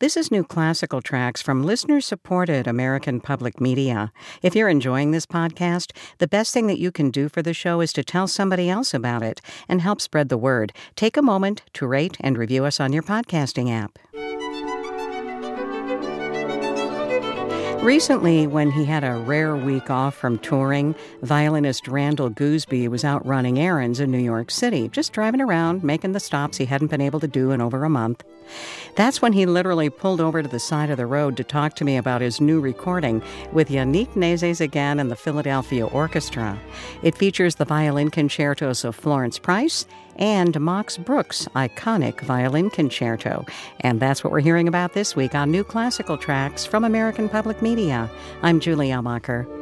This is new classical tracks from listener supported American Public Media. If you're enjoying this podcast, the best thing that you can do for the show is to tell somebody else about it and help spread the word. Take a moment to rate and review us on your podcasting app. Recently, when he had a rare week off from touring, violinist Randall Goosby was out running errands in New York City, just driving around, making the stops he hadn't been able to do in over a month. That's when he literally pulled over to the side of the road to talk to me about his new recording with Yannick Nézet-Séguin and the Philadelphia Orchestra. It features the violin concertos of Florence Price and Max Bruch's iconic violin concerto. And that's what we're hearing about this week on New Classical Tracks from American Public Media. I'm Julie Amacher.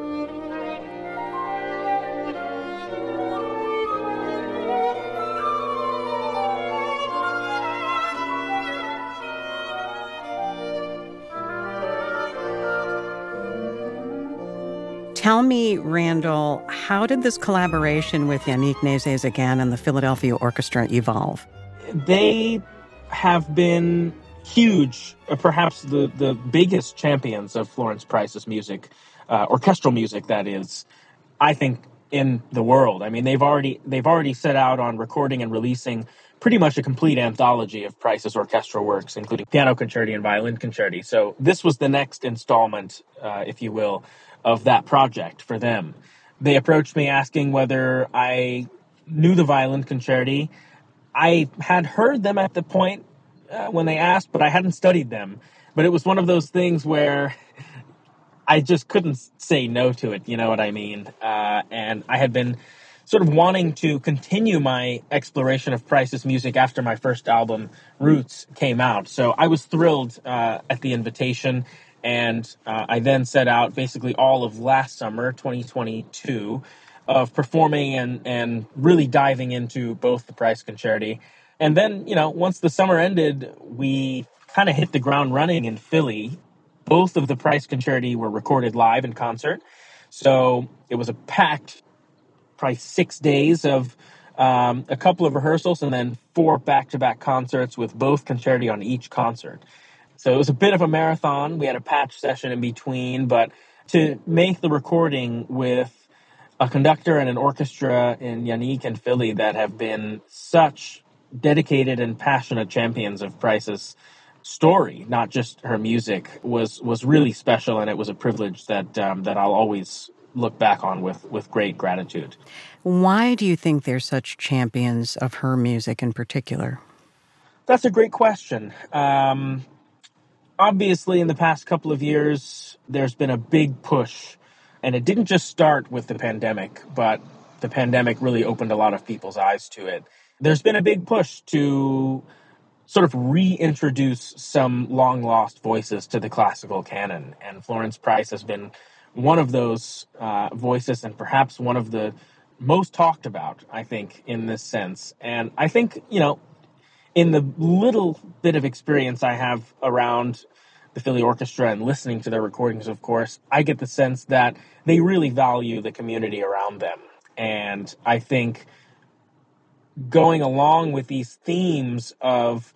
Tell me, Randall, how did this collaboration with Yannick Nézet-Séguin and the Philadelphia Orchestra evolve? They have been huge, uh, perhaps the, the biggest champions of Florence Price's music, uh, orchestral music, that is, I think, in the world. I mean, they've already they've already set out on recording and releasing pretty much a complete anthology of Price's orchestral works, including piano concerti and violin concerti. So this was the next installment, uh, if you will, of that project for them. They approached me asking whether I knew the violin concerti. I had heard them at the point uh, when they asked, but I hadn't studied them. But it was one of those things where I just couldn't say no to it. You know what I mean? Uh, and I had been sort of wanting to continue my exploration of Price's music after my first album, Roots, came out. So I was thrilled uh, at the invitation and uh, I then set out basically all of last summer, 2022, of performing and, and really diving into both the Price Concerti. And then, you know, once the summer ended, we kind of hit the ground running in Philly. Both of the Price Concerti were recorded live in concert. So it was a packed, probably six days of um, a couple of rehearsals and then four back to back concerts with both concerti on each concert. So it was a bit of a marathon. We had a patch session in between, but to make the recording with a conductor and an orchestra in Yannick and Philly that have been such dedicated and passionate champions of Price's story, not just her music, was was really special, and it was a privilege that um, that I'll always look back on with with great gratitude. Why do you think they're such champions of her music in particular? That's a great question. Um, obviously, in the past couple of years, there's been a big push, and it didn't just start with the pandemic, but the pandemic really opened a lot of people's eyes to it. There's been a big push to sort of reintroduce some long lost voices to the classical canon, and Florence Price has been one of those uh, voices, and perhaps one of the most talked about, I think, in this sense. And I think, you know, in the little bit of experience I have around the Philly Orchestra and listening to their recordings, of course, I get the sense that they really value the community around them. And I think going along with these themes of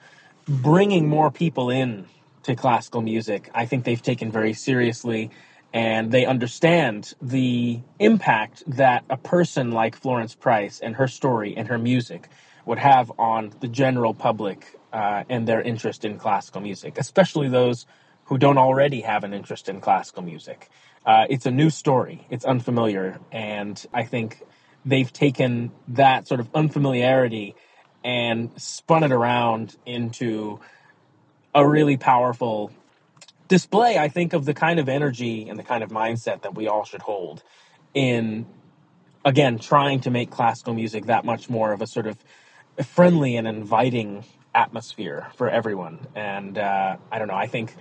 bringing more people in to classical music, I think they've taken very seriously and they understand the impact that a person like Florence Price and her story and her music would have on the general public uh, and their interest in classical music, especially those who don't already have an interest in classical music. Uh, it's a new story, it's unfamiliar, and I think they've taken that sort of unfamiliarity and spun it around into a really powerful display, I think, of the kind of energy and the kind of mindset that we all should hold in, again, trying to make classical music that much more of a sort of friendly and inviting atmosphere for everyone. And uh, I don't know. I think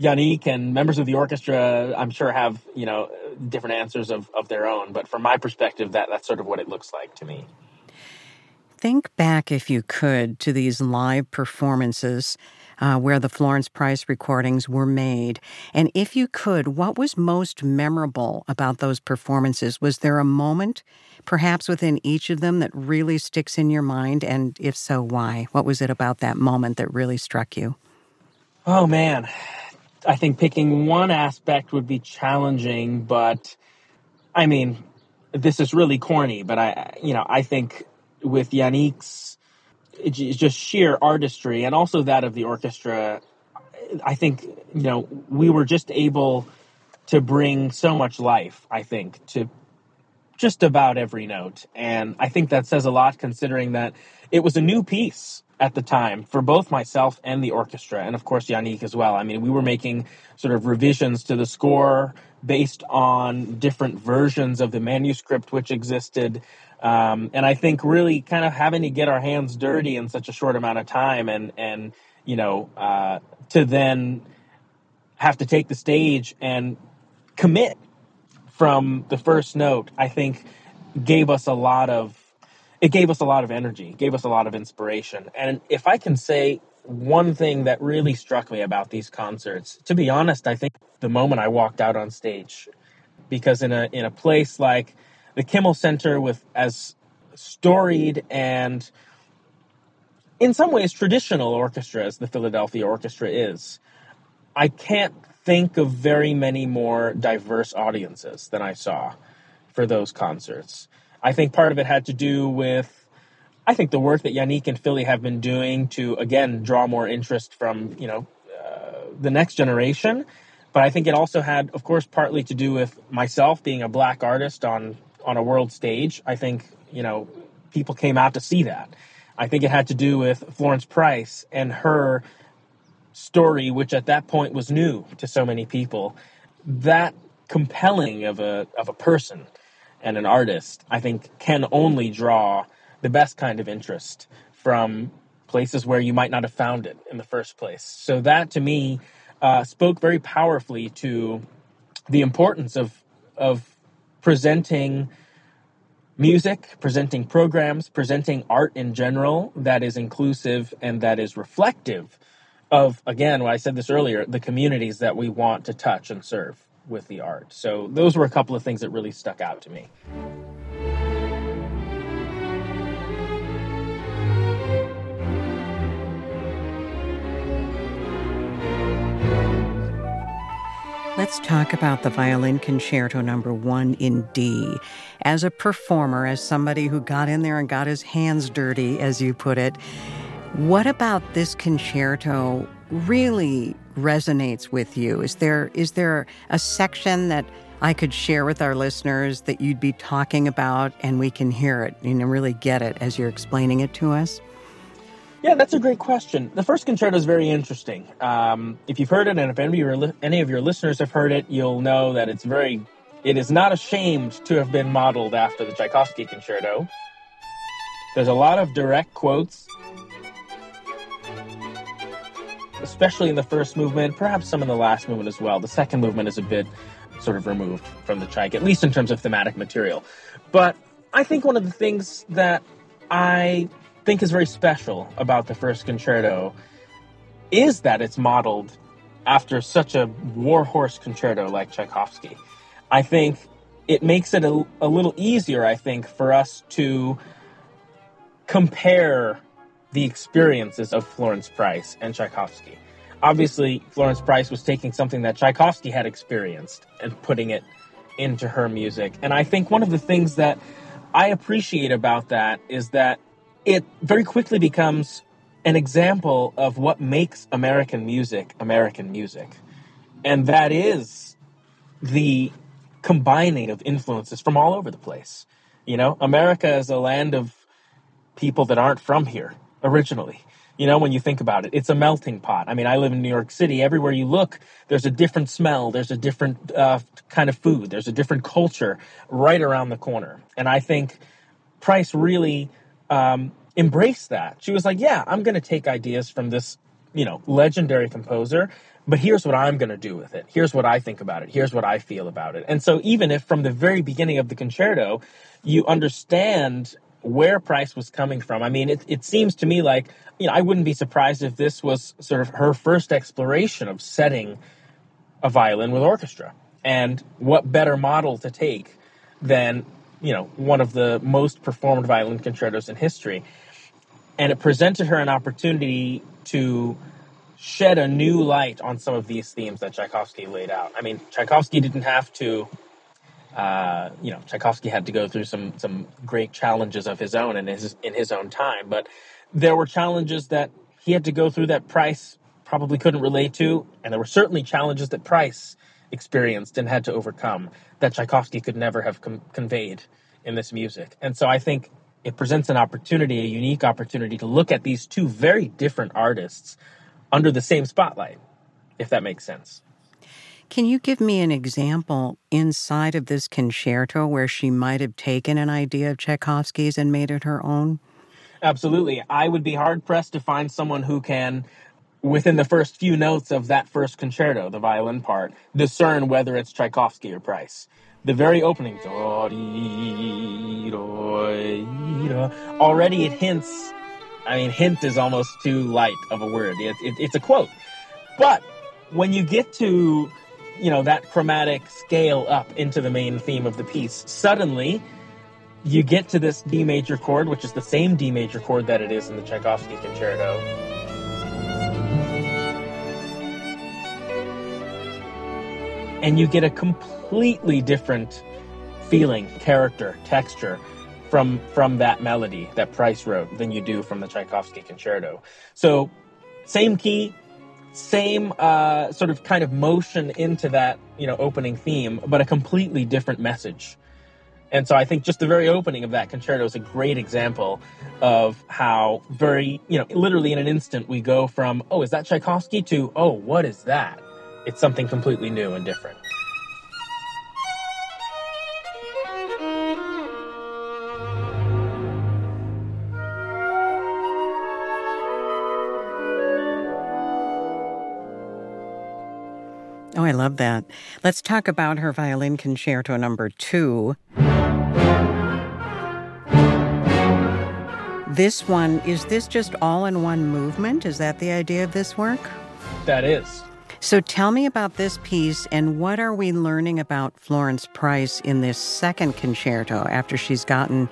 Yannick and members of the orchestra, I'm sure, have you know different answers of, of their own. But from my perspective, that that's sort of what it looks like to me. Think back, if you could, to these live performances uh, where the Florence Price recordings were made. And if you could, what was most memorable about those performances? Was there a moment, perhaps within each of them, that really sticks in your mind? And if so, why? What was it about that moment that really struck you? Oh man, I think picking one aspect would be challenging, but I mean, this is really corny, but I, you know, I think with Yannick's just sheer artistry and also that of the orchestra, I think, you know, we were just able to bring so much life, I think, to just about every note. And I think that says a lot considering that it was a new piece at the time for both myself and the orchestra, and of course Yannick as well. I mean, we were making sort of revisions to the score based on different versions of the manuscript which existed. Um, and I think really kind of having to get our hands dirty in such a short amount of time and, and you know, uh, to then have to take the stage and commit from the first note, I think gave us a lot of it gave us a lot of energy, gave us a lot of inspiration. And if I can say one thing that really struck me about these concerts, to be honest, I think the moment I walked out on stage, because in a in a place like the Kimmel Center with as storied and in some ways traditional orchestra as the Philadelphia Orchestra is, I can't think of very many more diverse audiences than I saw for those concerts. I think part of it had to do with, I think the work that Yannick and Philly have been doing to again draw more interest from you know uh, the next generation. But I think it also had, of course, partly to do with myself being a black artist on on a world stage. I think you know people came out to see that. I think it had to do with Florence Price and her story, which at that point was new to so many people. That compelling of a of a person and an artist, I think, can only draw the best kind of interest from places where you might not have found it in the first place. So that to me uh, spoke very powerfully to the importance of of presenting music, presenting programs, presenting art in general that is inclusive and that is reflective of again, what I said this earlier, the communities that we want to touch and serve with the art. So those were a couple of things that really stuck out to me. Let's talk about the Violin Concerto number one in D. As a performer, as somebody who got in there and got his hands dirty, as you put it, what about this concerto really resonates with you? Is there is there a section that I could share with our listeners that you'd be talking about and we can hear it and really get it as you're explaining it to us? Yeah, that's a great question. The first concerto is very interesting. Um, if you've heard it, and if any of, your, any of your listeners have heard it, you'll know that it's very, it is not ashamed to have been modeled after the Tchaikovsky concerto. There's a lot of direct quotes especially in the first movement, perhaps some in the last movement as well. The second movement is a bit sort of removed from the Tchaik, at least in terms of thematic material. But I think one of the things that I think is very special about the first concerto is that it's modeled after such a warhorse concerto like Tchaikovsky. I think it makes it a, a little easier, I think, for us to compare the experiences of Florence Price and Tchaikovsky. Obviously, Florence Price was taking something that Tchaikovsky had experienced and putting it into her music. And I think one of the things that I appreciate about that is that it very quickly becomes an example of what makes American music American music. And that is the combining of influences from all over the place. You know, America is a land of people that aren't from here originally. You know, when you think about it, it's a melting pot. I mean, I live in New York City. Everywhere you look, there's a different smell, there's a different uh, kind of food, there's a different culture right around the corner. And I think Price really um, embraced that. She was like, yeah, I'm going to take ideas from this, you know, legendary composer, but here's what I'm going to do with it. Here's what I think about it. Here's what I feel about it. And so, even if from the very beginning of the concerto, you understand where Price was coming from. I mean, it, it seems to me like, you know, I wouldn't be surprised if this was sort of her first exploration of setting a violin with orchestra. And what better model to take than, you know, one of the most performed violin concertos in history. And it presented her an opportunity to shed a new light on some of these themes that Tchaikovsky laid out. I mean, Tchaikovsky didn't have to, uh, you know, Tchaikovsky had to go through some some great challenges of his own in his in his own time, but there were challenges that he had to go through that Price probably couldn't relate to, and there were certainly challenges that Price experienced and had to overcome that Tchaikovsky could never have com- conveyed in this music. And so I think it presents an opportunity, a unique opportunity to look at these two very different artists under the same spotlight, if that makes sense. Can you give me an example inside of this concerto where she might have taken an idea of Tchaikovsky's and made it her own? Absolutely. I would be hard pressed to find someone who can, within the first few notes of that first concerto, the violin part, discern whether it's Tchaikovsky or Price. The very opening, already it hints I mean, hint is almost too light of a word. It, it, it's a quote. But when you get to, you know, that chromatic scale up into the main theme of the piece, suddenly you get to this D major chord, which is the same D major chord that it is in the Tchaikovsky concerto. And you get a completely different feeling, character, texture from from that melody that Price wrote than you do from the Tchaikovsky concerto. So, same key, same uh, sort of kind of motion into that you know opening theme, but a completely different message. And so I think just the very opening of that concerto is a great example of how very, you know, literally in an instant we go from, oh, is that Tchaikovsky to, oh, what is that? It's something completely new and different. Oh, I love that. Let's talk about her violin concerto number two. This one, is this just all in one movement? Is that the idea of this work? That is. So tell me about this piece and what are we learning about Florence Price in this second concerto after she's gotten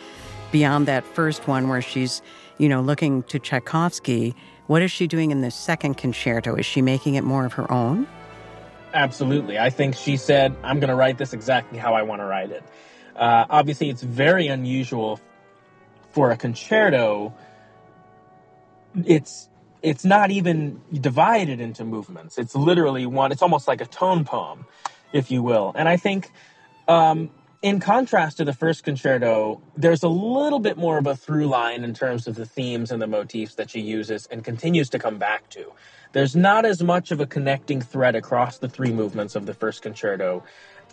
beyond that first one where she's, you know, looking to Tchaikovsky? What is she doing in this second concerto? Is she making it more of her own? Absolutely. I think she said, I'm going to write this exactly how I want to write it. Uh, obviously, it's very unusual for a concerto. It's it's not even divided into movements. It's literally one. It's almost like a tone poem, if you will. And I think, um, in contrast to the first concerto, there's a little bit more of a through line in terms of the themes and the motifs that she uses and continues to come back to. There's not as much of a connecting thread across the three movements of the first concerto.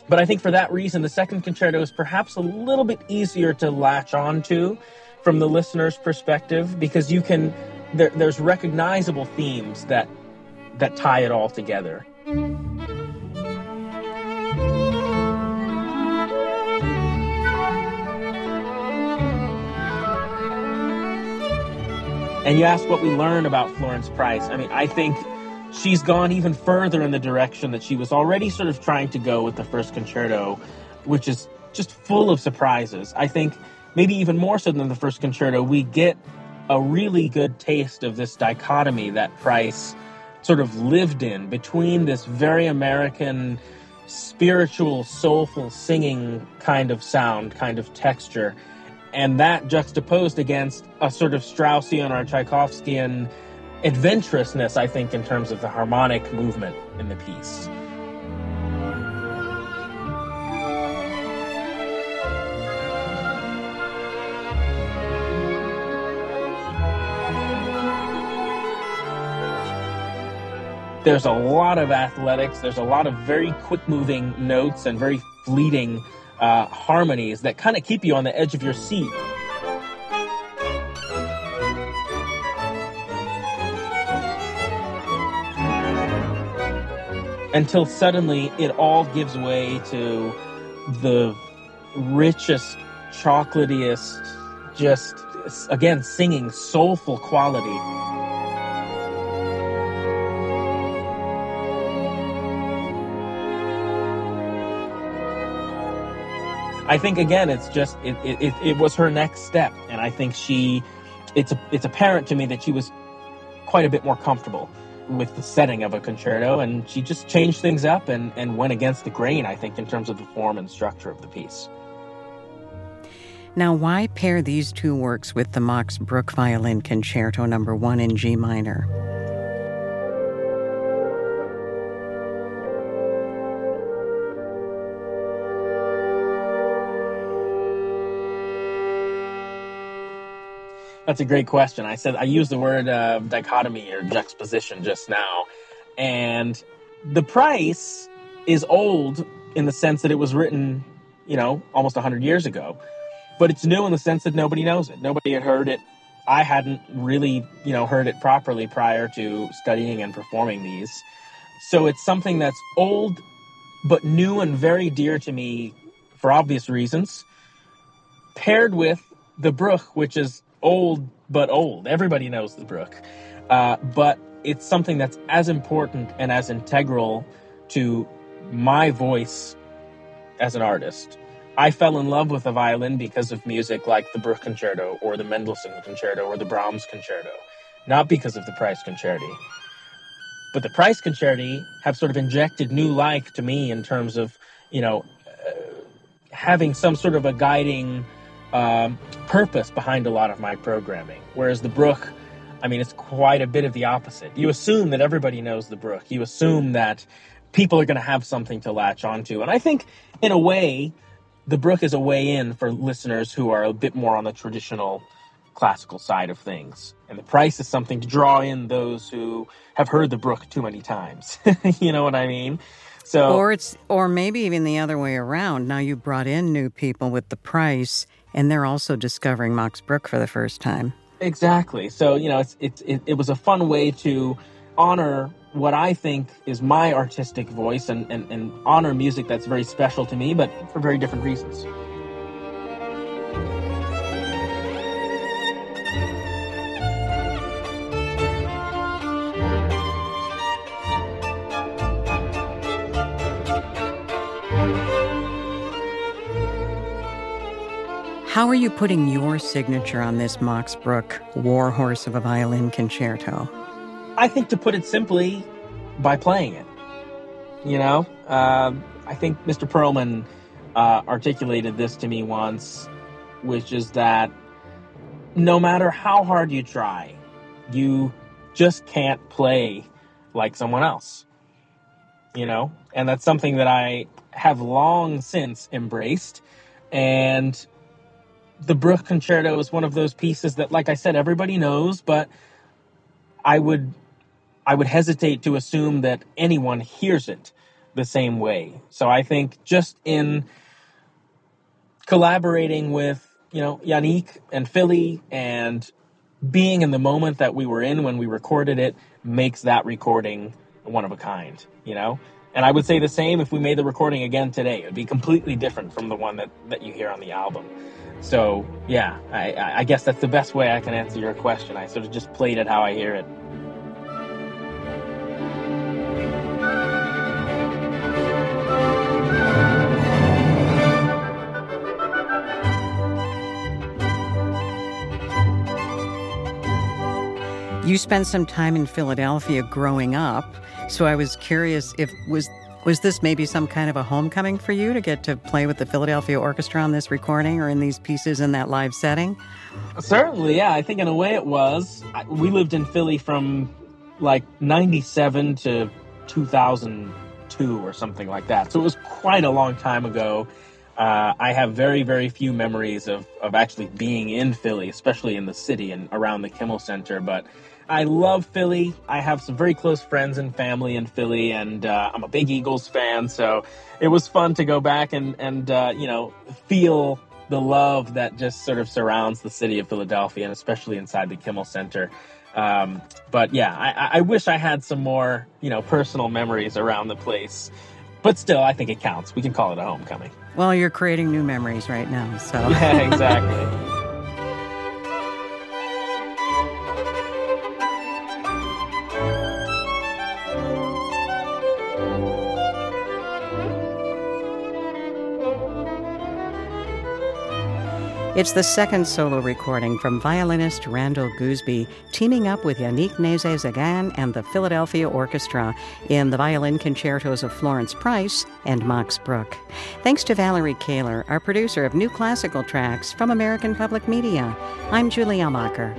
But I think for that reason, the second concerto is perhaps a little bit easier to latch onto from the listener's perspective because you can there, there's recognizable themes that that tie it all together. And you ask what we learn about Florence Price. I mean, I think she's gone even further in the direction that she was already sort of trying to go with the first concerto, which is just full of surprises. I think maybe even more so than the first concerto, we get a really good taste of this dichotomy that Price sort of lived in between this very American, spiritual, soulful singing kind of sound, kind of texture and that juxtaposed against a sort of Straussian or Tchaikovskian adventurousness, I think, in terms of the harmonic movement in the piece. There's a lot of athletics, there's a lot of very quick moving notes and very fleeting uh, harmonies that kind of keep you on the edge of your seat. Until suddenly it all gives way to the richest, chocolatiest, just again singing soulful quality. I think again, it's just it, it, it was her next step, and I think she, it's it's apparent to me that she was quite a bit more comfortable with the setting of a concerto, and she just changed things up and, and went against the grain, I think, in terms of the form and structure of the piece. Now, why pair these two works with the Max Bruch Violin Concerto Number One in G minor? That's a great question. I said I used the word uh, dichotomy or juxtaposition just now, and the Price is old in the sense that it was written, you know, almost 100 years ago, but it's new in the sense that nobody knows it. Nobody had heard it. I hadn't really, you know, heard it properly prior to studying and performing these. So it's something that's old, but new and very dear to me for obvious reasons, paired with the Bruch, which is old but old. Everybody knows the Bruch. Uh, but it's something that's as important and as integral to my voice as an artist. I fell in love with the violin because of music like the Bruch Concerto or the Mendelssohn Concerto or the Brahms Concerto, not because of the Price Concerti. But the Price Concerti have sort of injected new life to me in terms of, you know, uh, having some sort of a guiding um, purpose behind a lot of my programming. Whereas the Bruch, I mean, it's quite a bit of the opposite. You assume that everybody knows the Bruch. You assume that people are going to have something to latch onto. And I think, in a way, the Bruch is a way in for listeners who are a bit more on the traditional classical side of things. And the Price is something to draw in those who have heard the Bruch too many times. you know what I mean? So Or it's or maybe even the other way around. Now you brought in new people with the Price and they're also discovering Max Bruch for the first time. Exactly. So you know, it's, it's it, it was a fun way to honor what I think is my artistic voice and, and, and honor music that's very special to me, but for very different reasons. How are you putting your signature on this Max Bruch Warhorse of a Violin Concerto? I think to put it simply, by playing it. You know, uh, I think Mr. Perlman uh, articulated this to me once, which is that no matter how hard you try, you just can't play like someone else. You know, and that's something that I have long since embraced. And the Bruch Concerto is one of those pieces that, like I said, everybody knows, but I would I would hesitate to assume that anyone hears it the same way. So I think just in collaborating with you know Yannick and Philly and being in the moment that we were in when we recorded it makes that recording one of a kind. You know. And I would say the same if we made the recording again today. It would be completely different from the one that, that you hear on the album. So yeah, I, I guess that's the best way I can answer your question. I sort of just played it how I hear it. You spent some time in Philadelphia growing up, so I was curious if was was this maybe some kind of a homecoming for you to get to play with the Philadelphia Orchestra on this recording or in these pieces in that live setting? Certainly, yeah. I think in a way it was. We lived in Philly from like 97 to 2002 or something like that. So it was quite a long time ago. Uh, I have very, very few memories of, of actually being in Philly, especially in the city and around the Kimmel Center. But I love Philly. I have some very close friends and family in Philly, and uh, I'm a big Eagles fan. So it was fun to go back and and uh, you know feel the love that just sort of surrounds the city of Philadelphia, and especially inside the Kimmel Center. Um, but yeah, I, I wish I had some more you know personal memories around the place. But still, I think it counts. We can call it a homecoming. Well, you're creating new memories right now, so yeah, exactly. It's the second solo recording from violinist Randall Goosby, teaming up with Yannick Nézet-Séguin and the Philadelphia Orchestra in the violin concertos of Florence Price and Max Bruch. Thanks to Valerie Kahler, our producer of new classical tracks from American Public Media. I'm Julie Amacher.